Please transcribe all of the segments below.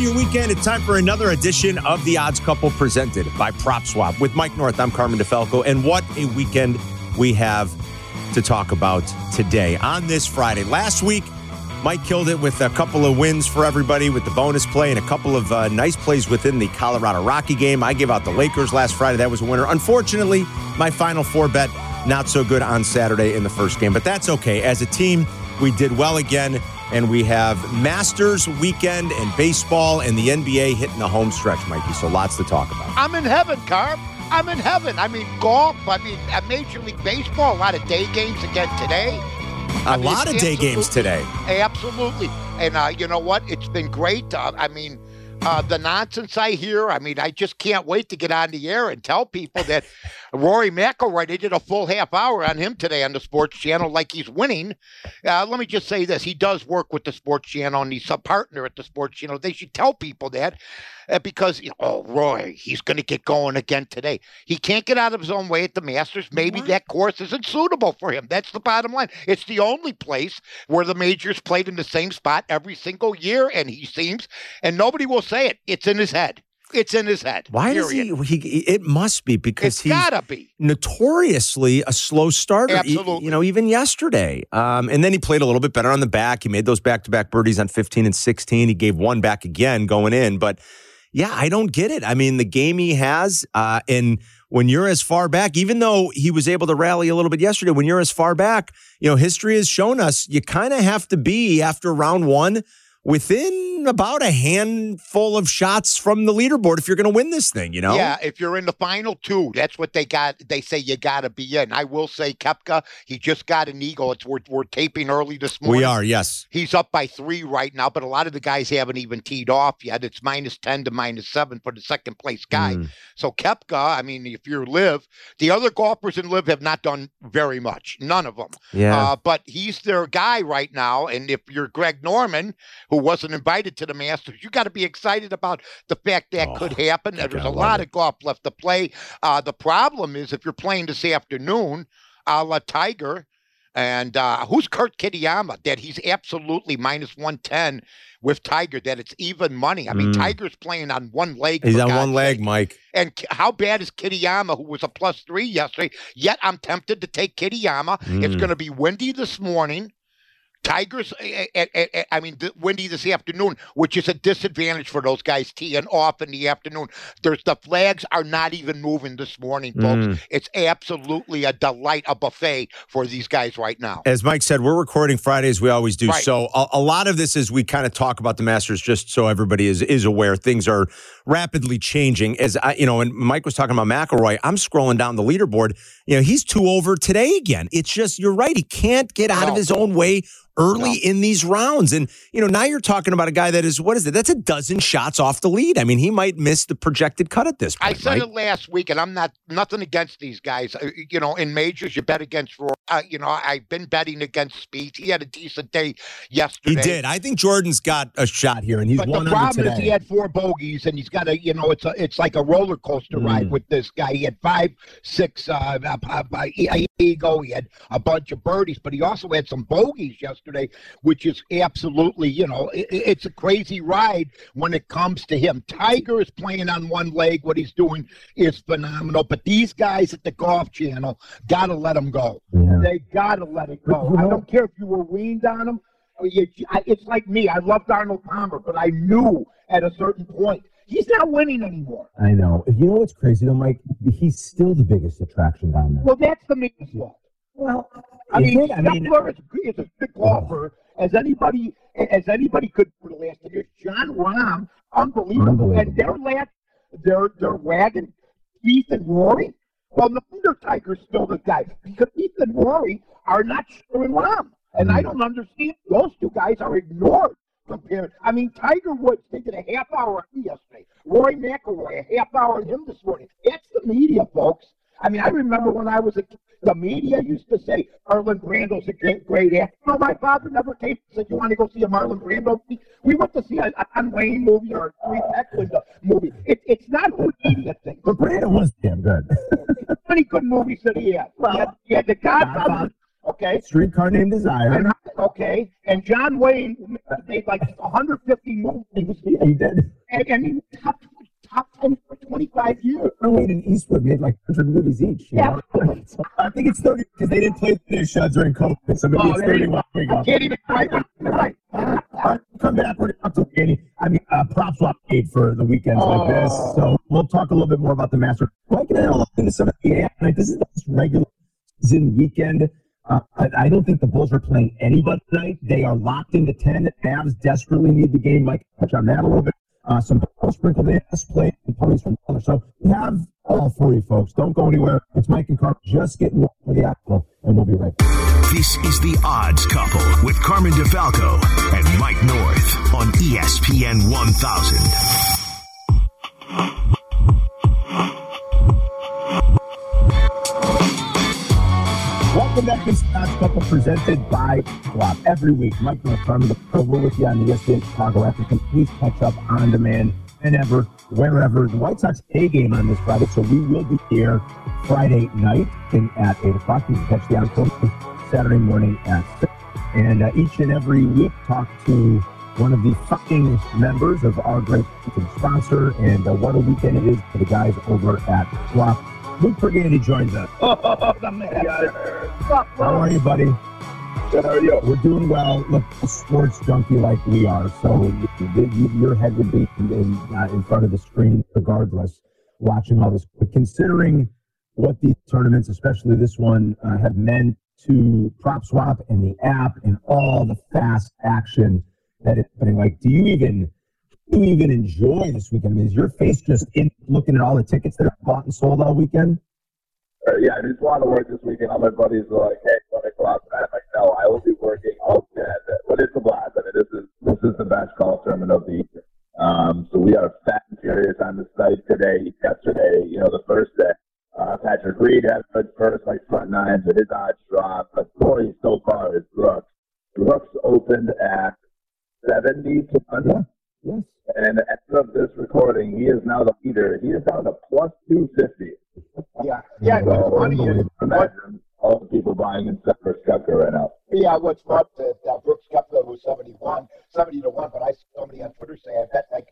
Your weekend. It's time for another edition of The Odds Couple presented by Prop Swap With Mike North, I'm Carmen DeFalco. And what a weekend we have to talk about today on this Friday. Last week, Mike killed it with a couple of wins for everybody with the bonus play and a couple of uh, nice plays within the Colorado Rocky game. I gave out the Lakers last Friday. That was a winner. Unfortunately, my final four bet, not so good on Saturday in the first game, but that's okay. As a team, we did well again and we have Masters weekend and baseball and the NBA hitting the home stretch, Mikey. So lots to talk about. I'm in heaven, Carb. I'm in heaven. I mean, golf. I mean, Major League Baseball. A lot of day games again today. A I mean, lot of day games today. Absolutely. And uh, you know what? It's been great. Uh, I mean, uh, the nonsense I hear. I mean, I just can't wait to get on the air and tell people that Rory McIlroy. They did a full half hour on him today on the Sports Channel, like he's winning. Uh, let me just say this: he does work with the Sports Channel, and he's a partner at the Sports Channel. They should tell people that because you know, oh, Roy, he's going to get going again today. He can't get out of his own way at the Masters. Maybe that course isn't suitable for him. That's the bottom line. It's the only place where the majors played in the same spot every single year, and he seems, and nobody will say it. It's in his head. It's in his head. Why does period. he, he? It must be because It's he's gotta be. notoriously a slow starter. E- Absolutely. you know, even yesterday. Um, and then he played a little bit better on the back. He made those back to back birdies on 15 and 16. He gave one back again going in. But yeah, I don't get it. I mean, the game he has, uh, and when you're as far back, even though he was able to rally a little bit yesterday, when you're as far back, you know, history has shown us you kind of have to be after round one within about a handful of shots from the leaderboard if you're going to win this thing, you know? Yeah, if you're in the final two, that's what they got. They say you got to be in. I will say, Koepka, he just got an eagle. It's we're, we're taping early this morning. We are, yes. He's up by three right now, but a lot of the guys haven't even teed off yet. It's minus 10 to minus seven for the second place guy. Mm. So Koepka, I mean, if you're LIV, the other golfers in LIV have not done very much. None of them. Yeah. Uh, but he's their guy right now. And if you're Greg Norman, who wasn't invited to the Masters, you got to be excited about the fact that Oh, could happen. There's a lot it. of golf left to play. Uh, the problem is if you're playing this afternoon, a la Tiger, and uh, who's Kurt Kitayama? That he's absolutely minus 110 with Tiger, that it's even money. I mean, Mm. Tiger's playing on one leg. He's on God's one leg, sake. Mike. And how bad is Kitayama, who was a plus three yesterday? Yet I'm tempted to take Kitayama. It's Mm. going to be windy this morning. Tigers, I mean, windy this afternoon, which is a disadvantage for those guys teeing off in the afternoon. There's the flags are not even moving this morning, folks. Mm. It's absolutely a delight, a buffet for these guys right now. As Mike said, we're recording Fridays. We always do. Right. So a, a lot of this is we kind of talk about the Masters just so everybody is is aware. Things are rapidly changing. As I, you know, and Mike was talking about McIlroy. I'm scrolling down the leaderboard. You know, he's two over today again. It's just you're right. He can't get out of his own way early No. in these rounds. And you know, now you're talking about a guy that is what is it? That's a dozen shots off the lead. I mean, he might miss the projected cut at this point. I said right? it last week, and I'm not nothing against these guys. Uh, You know, in majors, you bet against Roy. Uh, you know, I've been betting against Spieth. He had a decent day yesterday. He did. I think Jordan's got a shot here, and he's But one the problem is he had four bogeys, and he's got a you know it's a it's like a roller coaster Mm. ride with this guy. He had five, six uh, uh, uh, uh, ego. He had a bunch of birdies, but he also had some bogeys yesterday, which is absolutely you know it, it's a crazy ride when it comes to him. Tiger is playing on one leg. What he's doing is phenomenal, but these guys at the Golf Channel gotta let him go. They gotta let it go. I don't care if you were weaned on him. Oh, I- It's like me. I loved Arnold Palmer, but I knew at a certain point he's not winning anymore. I know. You know what's crazy though, Mike? He's still the biggest attraction down there. Well, that's the man's fault. Well, I mean, it? I mean, Scheffler is, is a good golfer as anybody as anybody could for the last ten years. Jon Rahm, unbelievable, and their last their their wagon, Keith and Rory. Well, no wonder Tiger's still the guy because Keith and Rory are not sure in Rahm, and I mm-hmm. don't understand. Those two guys are ignored compared. I mean, Tiger Woods, did a half hour yesterday. Roy McIlroy, a half hour on him this morning. That's the media, folks. I mean, I remember when I was a kid, the media used to say Marlon Brando's a great, great actor. No, my father never came and said, "You want to go see a Marlon Brando movie?" We went to see a, a John Wayne movie or a Three Eklund movie. It, it's not who the media thinks. But Brandon was damn good. Many good movies that he had. Well, he had, he had The Godfather. Godfather. Okay. Streetcar named Desire. And, okay, and John Wayne made like 150 movies, he did. and, and he was top top 10 for 25 years. Wayne and Eastwood made like 100 movies each. You Yeah. So I think it's 30 because they didn't play the finish uh, during COVID. So maybe Oh, it's there you 31. There you go. Can't even write one. Right. Come back. We're not any. I mean, uh, prop swap paid for the weekends like this. Oh. So we'll talk a little bit more about the Master. And I will look into some of the tonight. This is the most regular season weekend. Uh, I, I don't think the Bulls are playing anybody tonight. They are locked into 10. The Cavs desperately need the game. Mike, touch on that a little bit. Uh, some sprinkled in, let's play, and ponies from color. So we have all for you folks. Don't go anywhere. It's Mike and Carl just getting ready for the apple, and we'll be right back. This is the Odds Couple with Carmen DeFalco and Mike North on ESPN 1000. Welcome back to Scott's Couple presented by Swap. Every week, Mike North, Carmen DeFalco, we're with you on the ESPN Chicago after complete catch up on demand whenever, wherever. The White Sox A game on this Friday, so we will be here Friday night at 8 o'clock. You can catch the encore Saturday morning at 6. And uh, each and every week, talk to one of the fucking members of our great sponsor. And uh, what a weekend it is for the guys over at Swap. Luke Pergande joins us. Oh, the man. How are you, buddy? Good, how are you? We're doing well. Look, a sports junkie like we are, so your head would be in, in, uh, in front of the screen regardless, watching all this. But considering what these tournaments, especially this one, uh, have meant to Prop Swap and the app and all the fast action that it's putting, like, do you even you even enjoy this weekend? I mean, is your face just in looking at all the tickets that are bought and sold all weekend? Uh, yeah, I just want to work this weekend. All my buddies are like, hey, want to go out? I'm like, no, I will be working all weekend. But it's a blast. I mean, this is this is the best golf tournament of the year. Um, so we are fat and furious on the site today. Yesterday, you know, the first day, uh, Patrick Reed had good first, like front nine, but his odds dropped. But story so far is Brooks. Brooks opened at 70 to 1. Yeah. Yes. And as of this recording, he is now the leader. He is down to plus 250. Yeah, yeah. So, funny is, imagine all the people buying in Separate Scucker right now. yeah, what's fun that uh, Brooks Koepka was 71, 70 to 1, but I saw somebody on Twitter say I bet like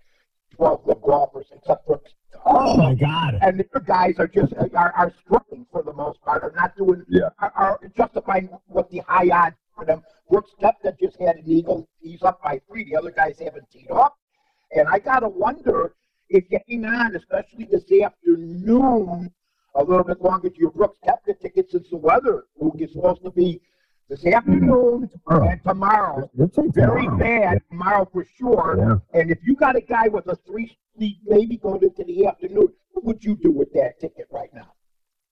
12 good golfers except Brooks. Oh my God. And the guys are just are, are struggling for the most part. Are not doing Yeah. are, are justifying what the high odds for them. Brooks Koepka just had an eagle. He's up by three. The other guys haven't teed off. And I gotta wonder if getting on, especially this afternoon, a little bit longer to your Brooks Kepka ticket since the weather, Luke, is supposed to be this afternoon Tomorrow. and tomorrow. They'll take Very tomorrow. bad tomorrow for sure. Yeah. And if you got a guy with a three speed, maybe going into the afternoon, what would you do with that ticket right now?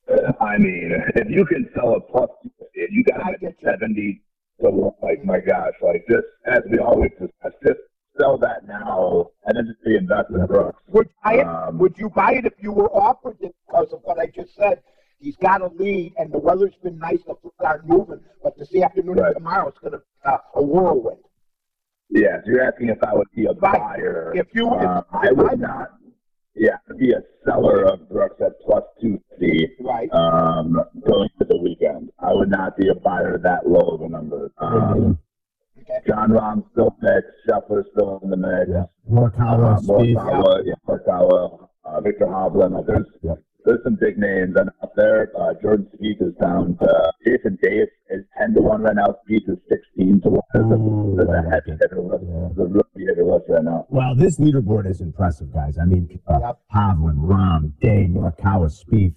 Uh, I mean, if you can sell a plus, if you got I it get 70 one, like, my gosh, like, just as we always discuss, just sell that now and then just reinvest in Brooks. Would you buy it? Um, would you buy it if you were offered it because of what I just said? He's got a lead, and the weather's been nice The to start moving. But this afternoon Right. and tomorrow, it's going to uh, a whirlwind. Yeah, so you're asking if I would be a buyer. If you, if, Uh, I if would not. Yeah, be a seller of Brooks at plus 250 right. um, going to the weekend. I would not be a buyer that low of a number. Um, Okay. Jon Rahm still mix, Scheffler still in the mix. Yeah. Morikawa, Uh, Spieth. Morikawa, yeah, Morikawa, uh, Victor Hovland. Like there's Yep. There's some big names and up there. Uh, Jordan Spieth is down to Jason Day is ten to one right now. Spieth is sixteen to one. There's a, Ooh, there's I a like heavy hitter list. Yeah. There's a really hitter list right now. Well, this leaderboard is impressive, guys. I mean, uh, Yep. Hovland, Rahm, Day, Morikawa, Spieth,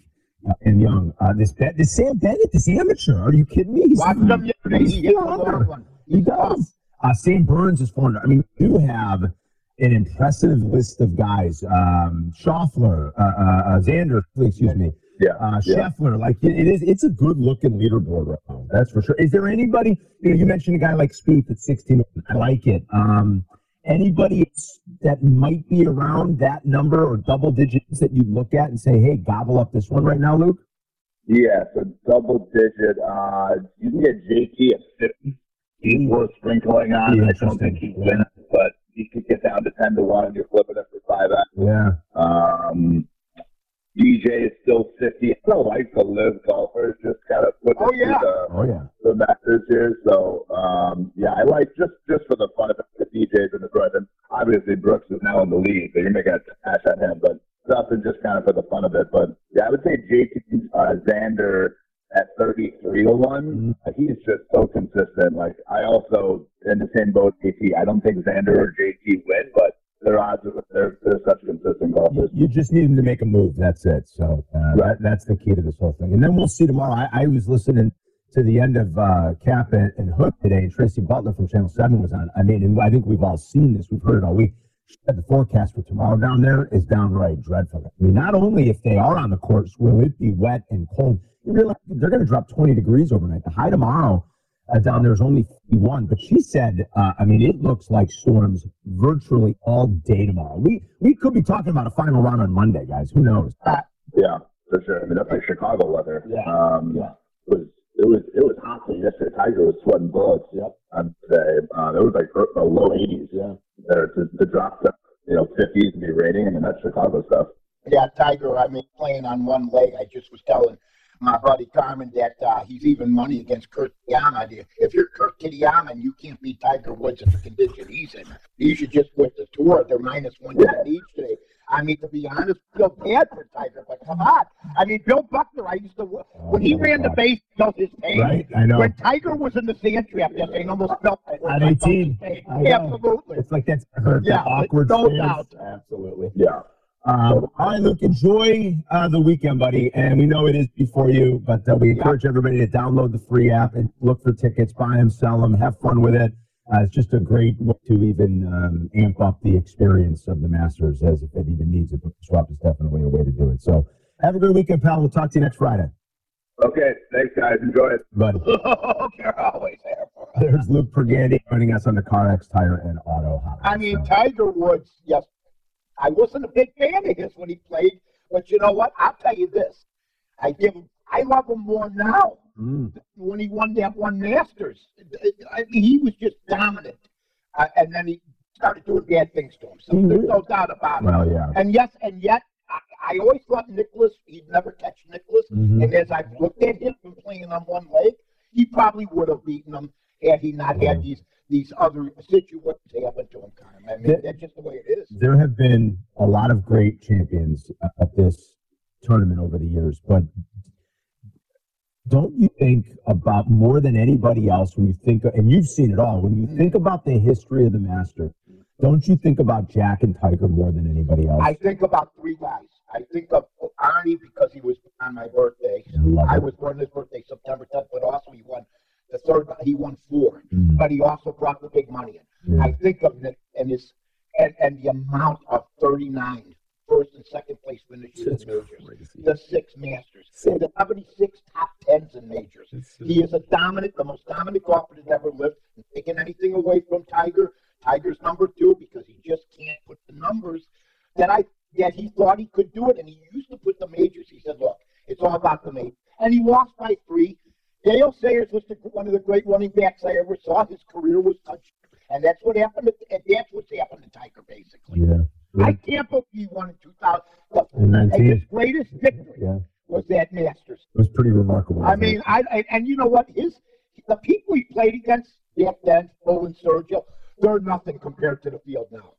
uh, and Young. Uh, this Bet, this Sam Bennett, this amateur. Are you kidding me? He's Watched him yesterday. he's He hit the 400. long one. He does. Uh, Sam Burns is 400. I mean, you have an impressive list of guys. Um, Scheffler, uh, uh, uh, Xander, excuse me, Yeah. uh, yeah. Like it, is, it's a good looking leaderboard right now. That's for sure. Is there anybody? You know, you mentioned a guy like Spieth at 16. I like it. Um, Anybody that might be around that number or double digits that you look at and say, hey, gobble up this one right now, Luke? Yeah, so double digit odds. You can get JT at 50. He's worth sprinkling on. Yeah, I don't think he wins, but he could get down to 10 to 1 and you're flipping it for 5X. Yeah. Um, DJ is still 50. I don't like the LIV golfers, just kind of put Oh, yeah. the, Oh, yeah. the Masters here. So, um, yeah, I like just just for the fun of it, the DJs in the front. And obviously, Brooks is now in the lead, so you're making a cash at him. But Dustin just kind of for the fun of it. But yeah, I would say JT uh, Xander at 33 to one. He's just so consistent. Like I also in the same boat, JT. I don't think Xander or JT win, but their odds are they're they're such consistent golfers. you just need him to make a move. That's it. So uh, that, that's the key to this whole thing. And then we'll see tomorrow. I, I was listening to the end of uh, Cap and, and Hook today, and Tracy Butler from Channel 7 was on. I mean, and I think we've all seen this. We've heard it all week. The forecast for tomorrow down there is downright dreadful. I mean, not only if they are on the course, will it be wet and cold, you realize they're going to drop 20 degrees overnight. The high tomorrow uh, down there is only 51. But she said, uh, I mean, it looks like storms virtually all day tomorrow. We we could be talking about a final round on Monday, guys. Who knows? Yeah, for sure. I mean, that's like Chicago weather. Yeah. Um, Yeah. It was it was it was hot yesterday. Tiger was sweating bullets. Yep. On today, um, it was like er- uh, low 80s. Yeah. There to, to drop to you know 50s and be raining. I mean, that's Chicago stuff. Yeah, Tiger, I mean, playing on one leg. I just was telling my buddy Carmen that uh, he's even money against Kurt Kitayama. If you're Kurt Kitayama and you can't beat Tiger Woods in the condition he's in, you should just quit the tour. They're minus 110 each today. I mean, to be honest, I feel bad for Tiger, but come on. I mean, Bill Buckner, I used to, when he ran the base, felt his pain. Right, I know. When Tiger was in the sand trap, that thing almost felt like At 18. Absolutely. It's like that's hurt. Yeah, the awkward no stance. doubt. Absolutely. Yeah. Um, all right, Luke, enjoy uh, the weekend, buddy. And we know it is before you, but uh, we encourage everybody to download the free app and look for tickets, buy them, sell them, have fun with it. Uh, it's just a great way to even um, amp up the experience of the Masters, as if it even needs it. But Swap is definitely a way to do it. So have a good weekend, pal. We'll talk to you next Friday. Okay. Thanks, guys. Enjoy it. But They're always there there's Luke Pergande joining us on the CarX Tire and Auto Hotline. I mean, Tiger Woods, yes. I wasn't a big fan of his when he played, but you know what? I'll tell you this. I give him, I love him more now Mm. when he won that one Masters. I mean, he was just dominant. Uh, and then he started doing bad things to himself. There's no doubt about it. Well, yeah. And yes, and yet, I, I always thought Nicklaus, he'd never catch Nicklaus. Mhm. And as I've looked at him from playing on one leg, he probably would have beaten him had he not had these these other situations happen to him. Carm. I mean, Yeah. that's just the way it is. there have been a lot of great champions at this tournament over the years, but don't you think about more than anybody else when you think, and you've seen it all, when you think about the history of the Master, don't you think about Jack and Tiger more than anybody else? I think about three guys. I think of Arnie because he was on my birthday. I I was born his birthday September 10th, but also he won the third. He won four, Mhm. but he also brought the big money in. Yeah. I think of it and his and, and the amount of 39 first and second place finishes in majors, crazy. the six Masters, the 76 top tens in majors. He is a dominant, the most dominant golfer that's ever lived. And taking anything away from Tiger, Tiger's number two because he just can't put the numbers that I that he thought he could do it, and he used to put the majors. He said, "Look, it's all about the majors," and he lost by three. Dale Sayers was the, one of the great running backs I ever saw. His career was touched, and that's what happened. To, and that's what's happened to Tiger, basically. Yeah. I can't believe he won in 2000. The, In and 19. his greatest victory Yeah. was that Masters. It was pretty remarkable. I mean, I, I and you know what? His the people he played against back then, and Sergio, they're nothing compared to the field now.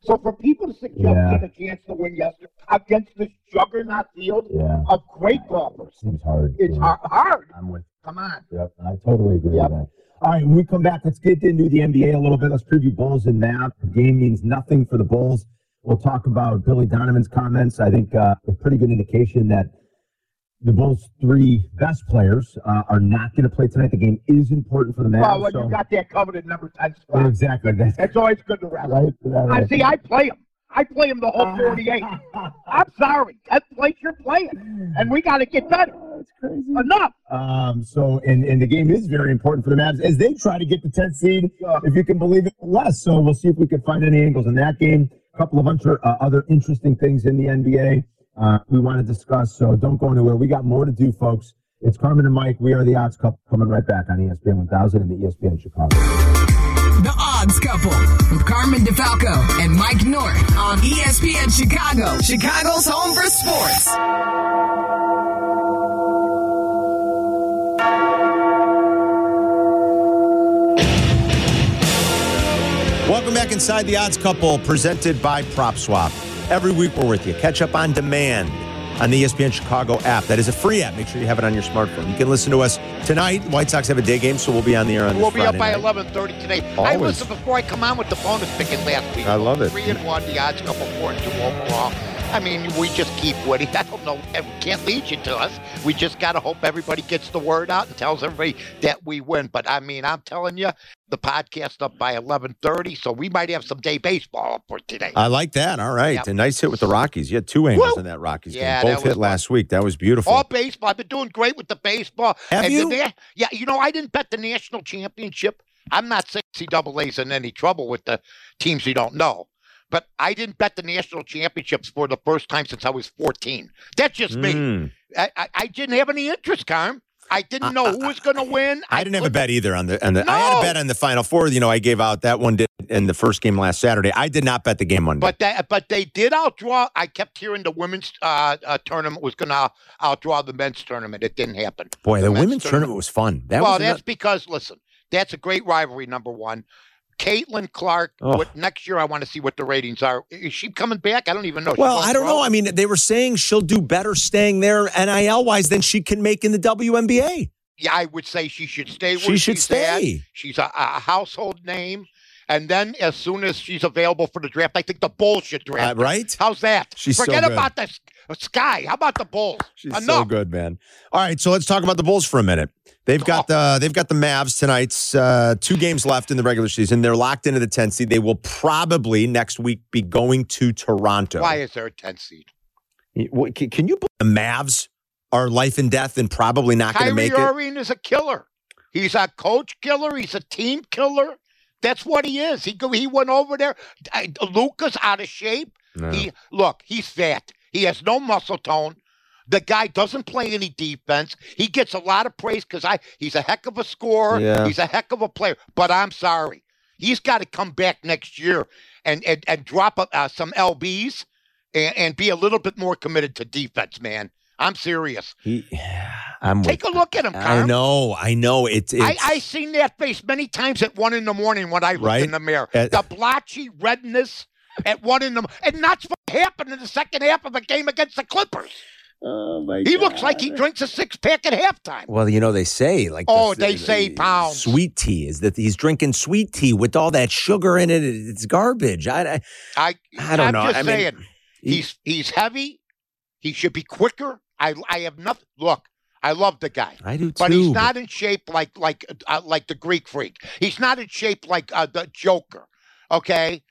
So for people to suggest Yeah. he had a chance to win yesterday against this juggernaut field Yeah. of great golfers, Seems hard. it's Yeah. hard. hard. I'm with Come on. Yep, I totally agree Yep. with that. All right, when we come back, let's get into the NBA a little bit. Let's preview Bulls and Mavs. The game means nothing for the Bulls. We'll talk about Billy Donovan's comments. I think uh, a pretty good indication that the Bulls' three best players uh, are not going to play tonight. The game is important for the Mavs. Well, when so- you got that covered at number ten Well, spot, exactly. That's it's always good to wrap. right. That- I see. I play him. I play him the whole 48. I'm sorry. That's the place you're playing, and we got to get better. That's crazy. Enough. Um, so, and, and the game is very important for the Mavs as they try to get the 10th seed, if you can believe it, less. So we'll see if we can find any angles in that game. A couple of other, uh, other interesting things in the NBA uh, we want to discuss. So don't go anywhere. We got more to do, folks. It's Carmen and Mike. We are the Odds Couple coming right back on ESPN 1000 and the ESPN Chicago. Odds Couple with Carmen DeFalco and Mike North on ESPN Chicago, Chicago's home for sports. Welcome back inside the Odds Couple, presented by Prop Swap. Every week we're with you. Catch up on demand on the ESPN Chicago app. That is a free app. Make sure you have it on your smartphone. You can listen to us tonight. White Sox have a day game, so we'll be on the air on We'll be up by eleven thirty today. I Always. listened before I come on with the bonus picking last week. I love it. Three and one, the odds couple four and two overall. I mean, we just keep winning. I don't know. We can't lead you to us. We just got to hope everybody gets the word out and tells everybody that we win. But I mean, I'm telling you, the podcast up by 11:30, so we might have some day baseball up for today. I like that. All right. Yep. A nice hit with the Rockies. You had two angles Woo! in that Rockies Yeah, game. Both hit fun. last week. That was beautiful. All baseball. I've been doing great with the baseball. Have and you? The, yeah, you know, I didn't bet the national championship. I'm not saying NCAA's in any trouble with the teams you don't know. But I didn't bet the national championships for the first time since I was 14. That's just me. Mm. I, I, I didn't have any interest, Carm. I didn't know who was going to win. I didn't have a bet either on the on the. I had a bet on the Final Four. You know, I gave out that one did in the first game last Saturday. I did not bet the game Monday. But that, but they did outdraw. I kept hearing the women's uh, uh, tournament was going to outdraw the men's tournament. It didn't happen. Boy, the, men's women's tournament was fun. That well, was that's ano- because listen, that's a great rivalry. Number one, Caitlin Clark. Oh. What next year? I want to see what the ratings are. Is she coming back? I don't even know. Well, I don't throw? know. I mean, they were saying she'll do better staying there NIL wise than she can make in the WNBA. yeah, I would say she should stay. Where She should she's at. stay. She's a, a household name. And then, as soon as she's available for the draft, I think the Bulls should Uh, draft. her. right? How's that? She's so Forget good. about the sky. How about the Bulls? She's Enough. so good, man. All right, so let's talk about the Bulls for a minute. They've got the they've got the Mavs tonight's uh, two games left in the regular season. They're locked into the 10th seed. They will probably next week be going to Toronto. Why is there a 10 seed? Can you believe the Mavs are life and death and probably not going to make it? Kyrie Irving is a killer. He's a coach killer. He's a team killer. That's what he is. He go, he went over there. I- Luka's out of shape. No. He look. He's fat. He has no muscle tone. The guy doesn't play any defense. He gets a lot of praise because I he's a heck of a scorer. Yeah. He's a heck of a player. But I'm sorry, he's got to come back next year and and, and drop uh, some lbs and, and be a little bit more committed to defense, man. I'm serious. He, I'm Take a look at him, I know, I know. It's, it's I, I seen that face many times at one in the morning when I looked Right? in the mirror. At- the blotchy redness at one in the and that's what happened in the second half of a game against the Clippers. oh my He looks like he drinks a six pack at halftime. Well, you know they say like Oh, the- they the- say pounds. Sweet tea is that he's drinking sweet tea with all that sugar in it. It's garbage. I, I, I I don't I'm know. just I mean, saying he- he's he's heavy. He should be quicker. I I have nothing. Look, I love the guy. I do too. But he's not in shape like like uh, like the Greek freak. He's not in shape like uh, the Joker. Okay,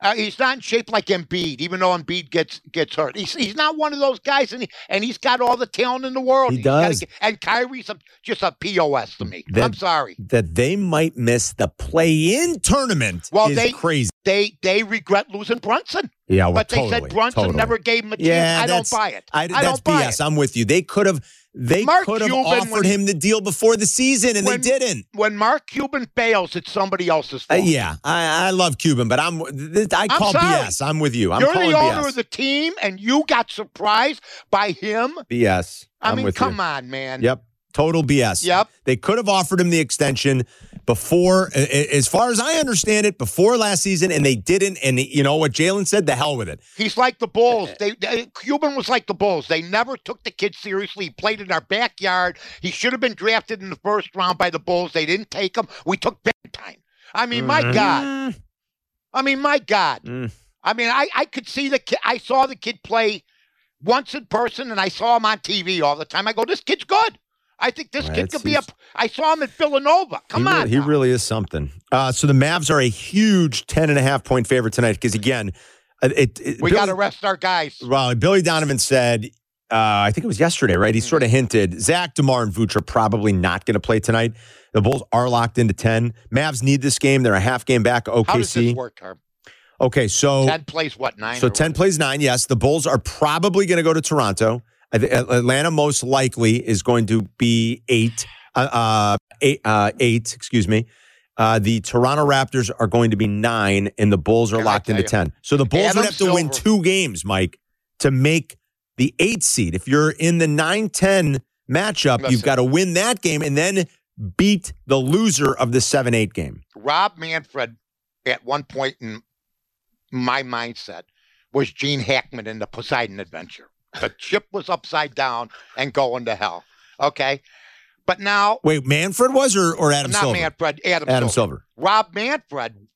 uh, he's not in shape like Embiid. Even though Embiid gets gets hurt, he's he's not one of those guys, and he, and he's got all the talent in the world. He He's does. get- and Kyrie's a, just a pos to me. That- I'm sorry. that they might miss the play-in tournament. Well, is they- crazy. They they regret losing Brunson, Yeah, well, but they said Brunson totally. never gave him a chance. Yeah, I don't buy it. I, that's don't buy BS. it. I'm with you. They could have. They Mark could have Cuban, offered when- him the deal before the season, and When- they didn't. When Mark Cuban fails, it's somebody else's Uh, fault. yeah, I, I love Cuban, but I'm. Th- I I'm call sorry. BS. I'm with you. I'm You're the owner BS. of the team, and you got surprised by him. BS. I I'm mean, come you. on, man. Yep. Total BS. Yep. They could have offered him the extension before, as far as I understand it, before last season, and they didn't. And you know what Jalen said? The hell with it. He's like the Bulls. They, they- Cuban was like the Bulls. They never took the kid seriously. He played in our backyard. He should have been drafted in the first round by the Bulls. They didn't take him. We took bad time. I mean, my God. I mean, my God. Mm. I mean, I, I could see the kid. I saw the kid play once in person, and I saw him on TV all the time. I go, this kid's good. I think this kid could be a. he's- I saw him at Villanova. Come he on. Really, he really is something. Uh, so the Mavs are a huge 10 and a half point favorite tonight because, again, uh, it, it we got to rest our guys. Well, Billy Donovan said uh, I think it was yesterday, right? He Mm-hmm. sort of hinted Zach, DeMar, and Vooch are probably not going to play tonight. The Bulls are locked into 10. Mavs need this game. They're a half game back. How does this OKC. work, Herb? Okay, so Ten plays what nine? so 10 what? plays nine. Yes, the Bulls are probably going to go to Toronto. I thi- Atlanta most likely is going to be eight, uh, uh, eight, uh, eight excuse me. Uh, the Toronto Raptors are going to be nine, and the Bulls are Can locked into you? 10. So the Bulls Adam would have to win two games, Mike, to make the eight seed. If you're in the 9 10 matchup, you've got to win that game and then beat the loser of the 7 8 game. Rob Manfred, at one point in my mindset, was Gene Hackman in the Poseidon Adventure. The ship was upside down and going to hell. Okay, but now Wait, Manfred was or, or Adam not Silver? Manfred, Adam, Adam Silver. Silver. Rob Manfred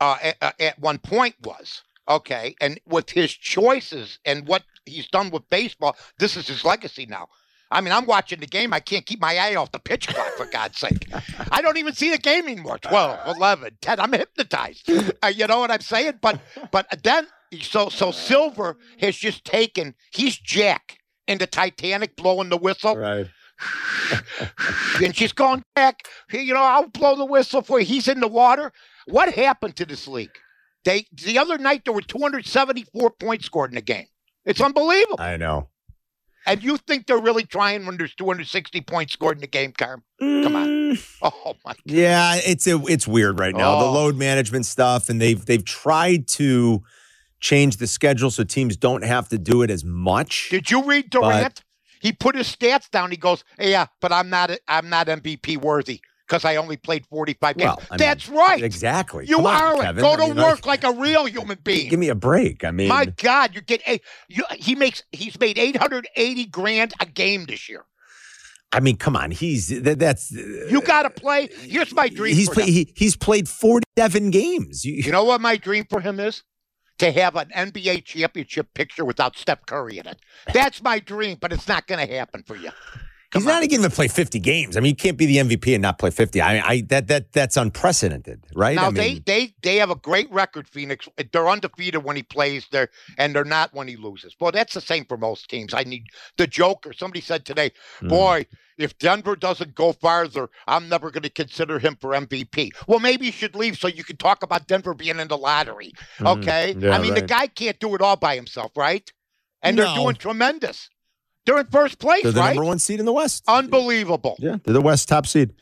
uh, at, at one point was okay, and with his choices and what he's done with baseball, this is his legacy now. I mean, I'm watching the game. I can't keep my eye off the pitch clock, for God's sake. I don't even see the game anymore. 12, 11, 10. I'm hypnotized. Uh, you know what I'm saying? But but then, so so Silver has just taken, he's Jack in the Titanic blowing the whistle Right. and she's going back. You know, I'll blow the whistle for you. He's in the water. What happened to this league? They the other night there were 274 points scored in the game. It's unbelievable. I know. And you think they're really trying when there's 260 points scored in the game, Carm? Come on. Mm, Oh my Yeah, it's a, it's weird right now. The Oh. load management stuff, and they've they've tried to change the schedule so teams don't have to do it as much. Did you read Durant? he put his stats down. He goes, "Yeah, but I'm not I'm not MVP worthy because I only played 45 games." Well, I mean, That's right. Exactly. You Come are it. Kevin. Go I to mean, work like a real human being. Give me a break. I mean, My God, you get a you, he makes he's made eight hundred eighty grand a game this year. I mean, come on. He's that, that's You got to uh, play. Here's my dream. he's for play, he, he's played forty seven games. You, You know what my dream for him is? To have an NBA championship picture without Steph Curry in it. That's my dream, but it's not going to happen for you. He's Come not even going to play fifty games. I mean, you can't be the MVP and not play fifty. I, mean, I that that that's unprecedented, right? Now I mean, they they they have a great record. Phoenix, they're undefeated when he plays there, and they're not when he loses. Well, that's the same for most teams. I need the Joker. Somebody said today, Hmm. boy, if Denver doesn't go farther, I'm never going to consider him for MVP. Well, maybe you should leave so you can talk about Denver being in the lottery. Mhm. Okay, Yeah, I mean the guy can't do it all by himself, right? And they're doing tremendous. They're in first place, they're the right? number one seed in the West. Unbelievable. Yeah, they're the West top seed.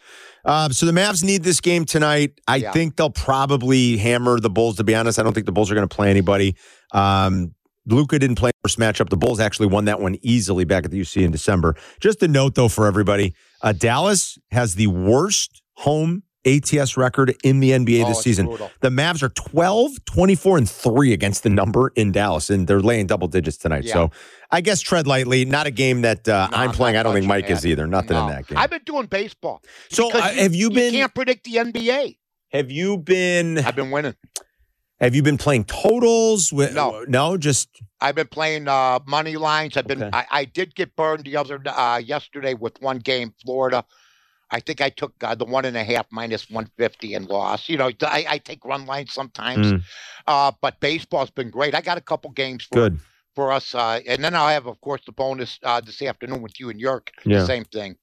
Uh, so the Mavs need this game tonight. I Yeah. think they'll probably hammer the Bulls. To be honest, I don't think the Bulls are going to play anybody. Um, Luka didn't play first matchup. The Bulls actually won that one easily back at the UC in December. Just a note though for everybody: uh, Dallas has the worst home ATS record in the NBA Oh, this season. brutal. The Mavs are 12, 24, and 3 against the number in Dallas, and they're laying double digits tonight. Yeah. So I guess tread lightly. Not a game that uh, No, I'm playing. I don't think Mike is either. Nothing in that game. I've been doing baseball. So uh, have you been? You can't predict the NBA. have you been? I've been winning. Have you been playing totals? With, No. no, just I've been playing uh, money lines. I've been. Okay. I, I did get burned the other uh, yesterday with one game, Florida. I think I took uh, the one and a half minus one fifty and lost. You know, I, I take run lines sometimes, Mm. uh, but baseball's been great. I got a couple games for good. for us, uh, and then I'll have, of course, the bonus uh, this afternoon with you and York. Yeah. The same thing.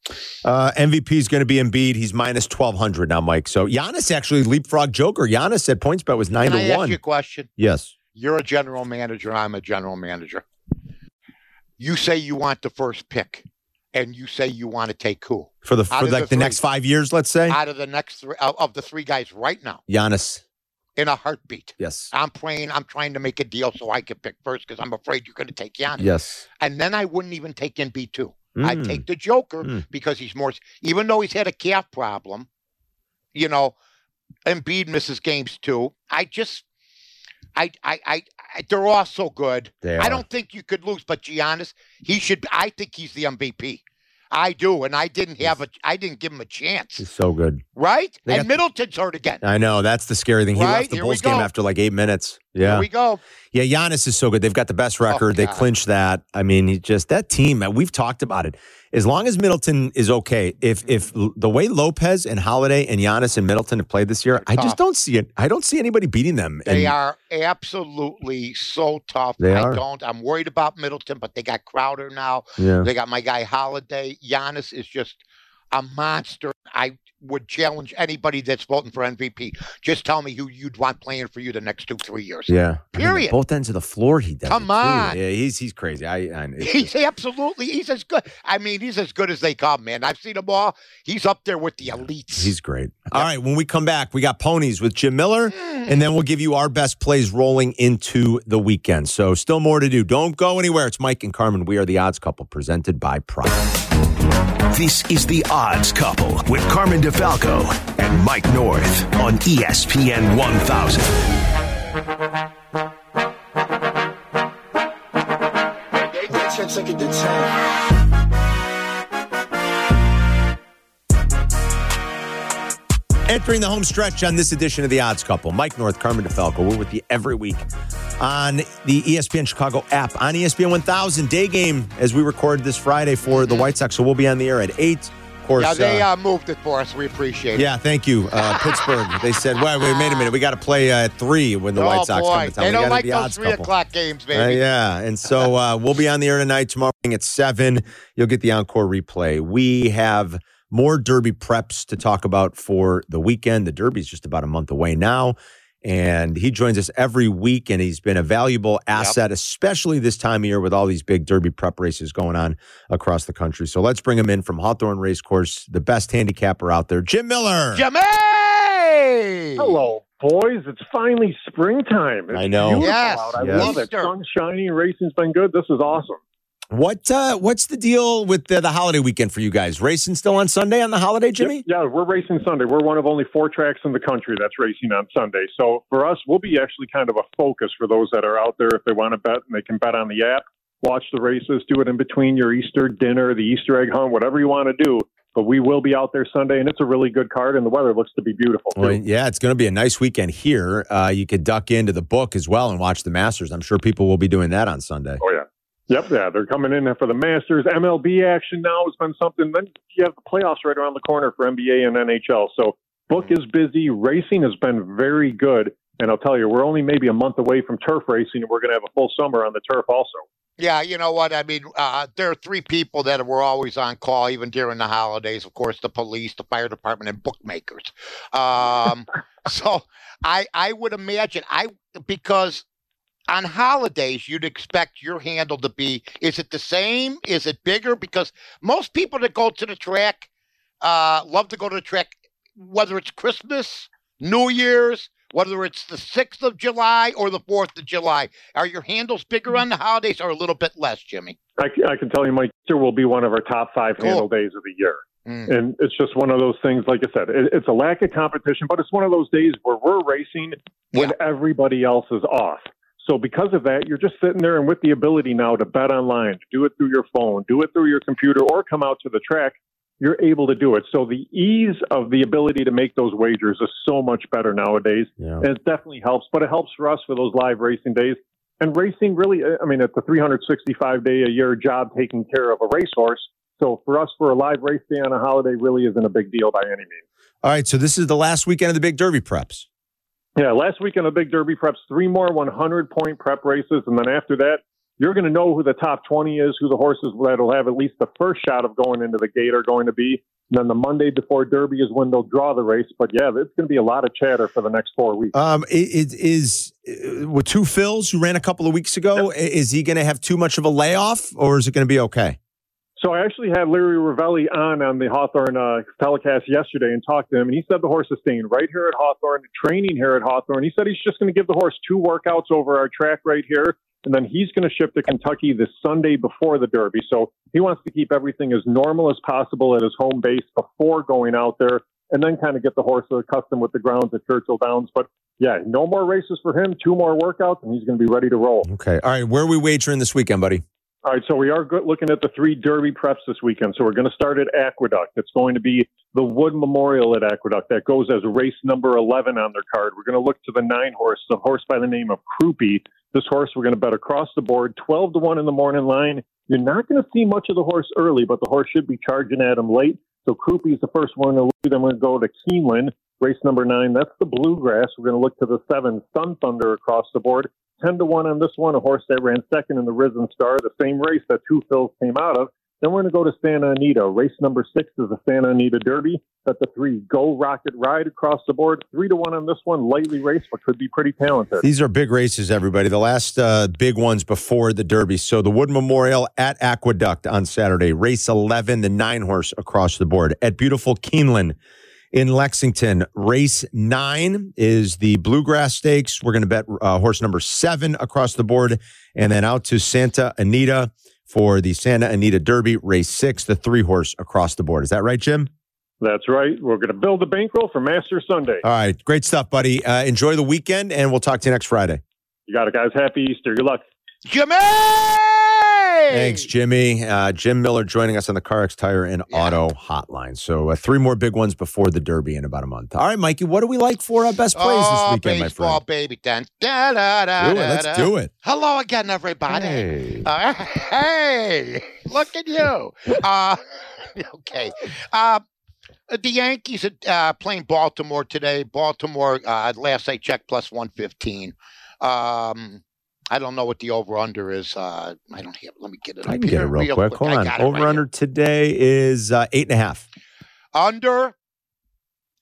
Uh, MVP is going to be Embiid. He's minus twelve hundred now, Mike. So Giannis actually leapfrog Joker. Giannis said PointsBet was nine Can I to ask one. you a question? yes. You're a general manager. I'm a general manager. You say you want the first pick, and you say you want to take who For the Out for like the the, next five years, let's say out of the next three of of the three guys right now Giannis. in a heartbeat. Yes. I'm praying. I'm trying to make a deal so I can pick first because I'm afraid you're going to take Giannis. Yes. And then I wouldn't even take NB two. I'd Mm. take the Joker Mm. because he's more. Even though he's had a calf problem, you know, Embiid misses games too. I just, I, I, I, I they're all so good. I don't think you could lose, but Giannis, he should. I think he's the MVP. I do, and I didn't have a. I didn't give him a chance, He's so good. right? They and got- Middleton's hurt again. I know that's the scary thing. He Right, left the here Bulls game after like eight minutes. Yeah. Here we go. Yeah, Giannis is so good. They've got the best record. they God. clinched that. I mean, he just that team. We've talked about it. As long as Middleton is okay, if mm-hmm. if the way Lopez and Holiday and Giannis and Middleton have played this year, I just don't see it. I don't see anybody beating them. They And- are absolutely so tough. They I are. don't. I'm worried about Middleton, but they got Crowder now. Yeah. They got my guy Holiday. Giannis is just a monster. I would challenge anybody that's voting for MVP. Just tell me who you'd want playing for you the next two, three years. Yeah. I mean, Period. both ends of the floor, he does. Come it, too. on. Yeah, he's he's crazy. I, I He's just- absolutely. He's as good. I mean, he's as good as they come, man. I've seen them all. He's up there with the elites. he's great. All right, when we come back, we got ponies with Jim Miller, Mm. and then we'll give you our best plays rolling into the weekend. So still more to do. Don't go anywhere. It's Mike and Carmen. We are the odds couple presented by Prime. This is The Odds Couple with Carmen DeFalco and Mike North on ESPN 1000. Entering the home stretch on this edition of the Odds Couple, Mike North, Carmen DeFalco. We're with you every week on the ESPN Chicago app, on ESPN 1000 day game as we record this Friday for the White Sox. So we'll be on the air at 8. Of course, yeah, they uh, uh, moved it for us. We appreciate it. yeah, thank you, uh, Pittsburgh. They said, "Wait, wait, wait a minute. We got to play uh, at three when the oh White Sox boy, come to town. they We don't like those three couple." o'clock games, Uh, baby. yeah, and so uh, we'll be on the air tonight. Tomorrow morning at seven, you'll get the encore replay. We have more Derby preps to talk about for the weekend. The Derby's just about a month away now, and he joins us every week, and he's been a valuable asset, especially this time of year with all these big Derby prep races going on across the country. So let's bring him in from Hawthorne Racecourse, the best handicapper out there, Jim Miller. Jimmy! Hello, boys. It's finally springtime. It's I know. Yes, out. I yes. love it. Sunshiny racing's been good. This is awesome. What uh, what's the deal with the, the holiday weekend for you guys? Racing still on Sunday on the holiday, Jimmy? Yeah, we're racing Sunday. We're one of only four tracks in the country that's racing on Sunday. So for us, we'll be actually kind of a focus for those that are out there. If they want to bet, and they can bet on the app, watch the races, do it in between your Easter dinner, the Easter egg hunt, whatever you want to do. But we will be out there Sunday, and it's a really good card, and the weather looks to be beautiful. Well, yeah, it's going to be a nice weekend here. Uh, you could duck into the book as well and watch the Masters. I'm sure people will be doing that on Sunday. Oh yeah. Yep, yeah, they're coming in for the Masters. MLB action now has been something. Then you have the playoffs right around the corner for NBA and NHL. So book is busy. Racing has been very good, and I'll tell you, we're only maybe a month away from turf racing, and we're going to have a full summer on the turf also. Yeah, you know what? I mean, uh, there are three people that were always on call, even during the holidays. Of course, the police, the fire department, and bookmakers. Um, so I I would imagine I because on holidays you'd expect your handle to be. Is it the same? Is it bigger? Because most people that go to the track uh, love to go to the track, whether it's Christmas, New Year's. Whether it's the 6th of July or the 4th of July, are your handles bigger on the holidays or a little bit less, Jimmy? I can tell you, Mike, Easter will be one of our top five Cool. handle days of the year. Mm. And it's just one of those things, like I said, it, it's a lack of competition, but it's one of those days where we're racing when everybody else is off. So because of that, you're just sitting there and with the ability now to bet online, to do it through your phone, do it through your computer, or come out to the track, you're able to do it. So the ease of the ability to make those wagers is so much better nowadays. Yeah. And it definitely helps, but it helps for us for those live racing days. And racing really, uh, I mean, it's a 365 day a year job taking care of a racehorse. So for us, for a live race day on a holiday, really isn't a big deal by any means. All right, so this is the last weekend of the Big Derby preps. Yeah, last weekend of Big Derby preps, three more 100 point prep races. And then after that, you're going to know who the top 20 is, who the horses that'll have at least the first shot of going into the gate are going to be. And then the Monday before Derby is when they'll draw the race. But yeah, it's going to be a lot of chatter for the next four weeks. Um, it, it is uh, with Two Phil's who ran a couple of weeks ago. i- Is he going to have too much of a layoff, or is it going to be okay? So I actually had Larry Rivelli on on the Hawthorne uh, telecast yesterday and talked to him, and he said the horse is staying right here at Hawthorne, training here at Hawthorne. He said he's just going to give the horse two workouts over our track right here, and then he's going to ship to Kentucky the Sunday before the Derby. So he wants to keep everything as normal as possible at his home base before going out there, and then kind of get the horse accustomed with the grounds at Churchill Downs. But yeah, no more races for him, two more workouts, and he's going to be ready to roll. Okay. All right. Where are we wagering this weekend, buddy? All right, so we are looking at the three Derby preps this weekend. So we're going to start at Aqueduct. It's going to be the Wood Memorial at Aqueduct. That goes as race number 11 on their card. We're going to look to the nine horse, the horse by the name of Crupi. This horse we're going to bet across the board, 12 to 1 in the morning line. You're not going to see much of the horse early, but the horse should be charging at him late. So Crupi is the first one to lead. Then we're going to go to Keeneland, race number nine. That's the Bluegrass. We're going to look to the seven, Sun Thunder across the board. 10 to 1 on this one, a horse that ran second in the Risen Star, the same race that Two Phil's came out of. Then we're going to go to Santa Anita. Race number six is the Santa Anita Derby. That's the three Go Rocket Ride across the board. Three to one on this one, lightly raced, but could be pretty talented. These are big races, everybody. The last uh, big ones before the Derby. So the Wood Memorial at Aqueduct on Saturday. Race 11, the nine horse across the board. At beautiful Keeneland in Lexington, race nine is the Bluegrass Stakes. We're going to bet uh, horse number seven across the board. And then out to Santa Anita for the Santa Anita Derby, race six, the three horse across the board. Is that right, Jim? That's right. We're going to build the bankroll for Master Sunday. All right. Great stuff, buddy. Uh, enjoy the weekend, and we'll talk to you next Friday. You got it, guys. Happy Easter. Good luck. Jimmy! Thanks, Jimmy. Uh, Jim Miller joining us on the CarX Tire and Yeah. Auto Hotline. So uh, three more big ones before the Derby in about a month. All right, Mikey, what do we like for our best plays oh, this weekend, my friend? baby. Dun, da, da, da, Do it. Let's do it. Hello again, everybody. Hey. Uh, hey, look at you. Uh, okay. Uh, the Yankees are uh, playing Baltimore today. Baltimore, uh, last I checked, plus 115. Um, I don't know what the over under is. Uh, I don't have. Let me get it. I can get it real, quick. Hold on. got it Over right under today is uh, eight and a half. under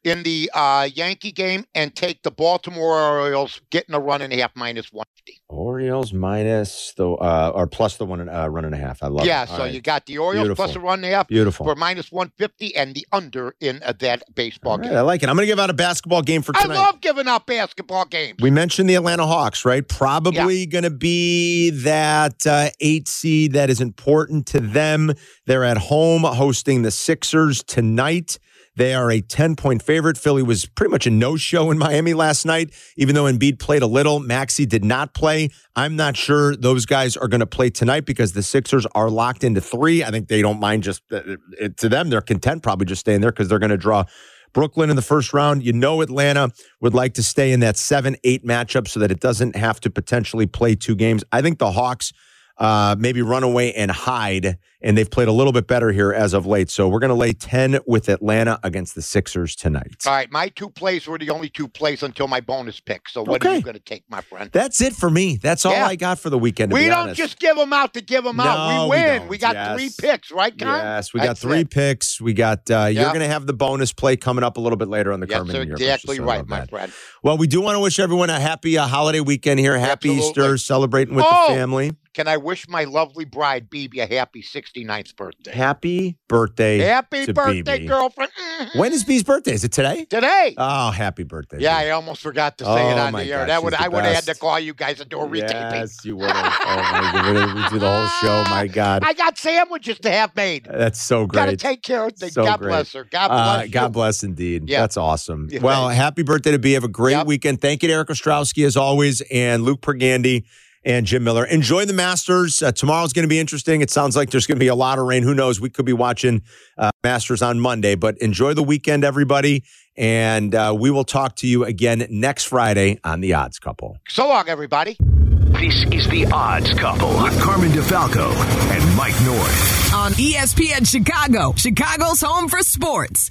in the uh, Yankee game, and take the Baltimore Orioles getting a run and a half minus 150. Orioles minus the uh, or plus the one and- uh, run and a half. I love Yeah, it. Yeah, so right. you got the Orioles plus a run and a half beautiful. for minus 150 and the under in uh, that baseball All right, game. I like it. I'm going to give out a basketball game for tonight. I love giving out basketball games. We mentioned the Atlanta Hawks, right? Probably going to be that uh, eight seed that is important to them. They're at home hosting the Sixers tonight. They are a 10 point favorite. Philly was pretty much a no show in Miami last night, even though Embiid played a little. Maxey did not play. I'm not sure those guys are going to play tonight because the Sixers are locked into three. I think they don't mind just uh, it, to them. They're content probably just staying there because they're going to draw Brooklyn in the first round. You know, Atlanta would like to stay in that 7 8 matchup so that it doesn't have to potentially play two games. I think the Hawks uh, maybe run away and hide, and they've played a little bit better here as of late. So we're going to lay 10 with Atlanta against the Sixers tonight. All right, my two plays were the only two plays until my bonus pick. So what are you going to take, my friend? That's it for me. That's all Yeah. I got for the weekend. We don't honest. just give them out to give them out. No, We we win. don't. We, got Yes. three picks, right, Con? Yes, we got That's three it. picks. We got uh, you're going to have the bonus play coming up a little bit later on the Yes, Carmen sir, exactly so right, my friend. Well, we do want to wish everyone a happy uh, holiday weekend here. Happy Absolutely. Easter, celebrating with Oh! the family. Can I wish my lovely bride, BB, a happy 69th birthday? Happy birthday. Happy to birthday, BB. girlfriend. When is B's birthday? Is it today? Today. Oh, happy birthday. yeah, B. I almost forgot to say it Oh, on my the air. gosh, That would I would have had to call you guys and do a retaping. Yes, you would have. Oh, my God. We're gonna do the whole show. My God. I got sandwiches to have made. That's so great. Got to take care of things. So God great. bless her. God bless Uh. God bless indeed. Yeah. That's awesome. Yeah, well, thanks. happy birthday to B. Have a great Yep. weekend. Thank you to Eric Ostrowski as always and Luke Pergande and Jim Miller. Enjoy the Masters. Uh, tomorrow's going to be interesting. It sounds like there's going to be a lot of rain. Who knows? We could be watching uh, Masters on Monday, but enjoy the weekend, everybody. And uh, we will talk to you again next Friday on The Odds Couple. So long, everybody. This is The Odds Couple with Carmen DeFalco and Mike North. on ESPN Chicago, Chicago's home for sports.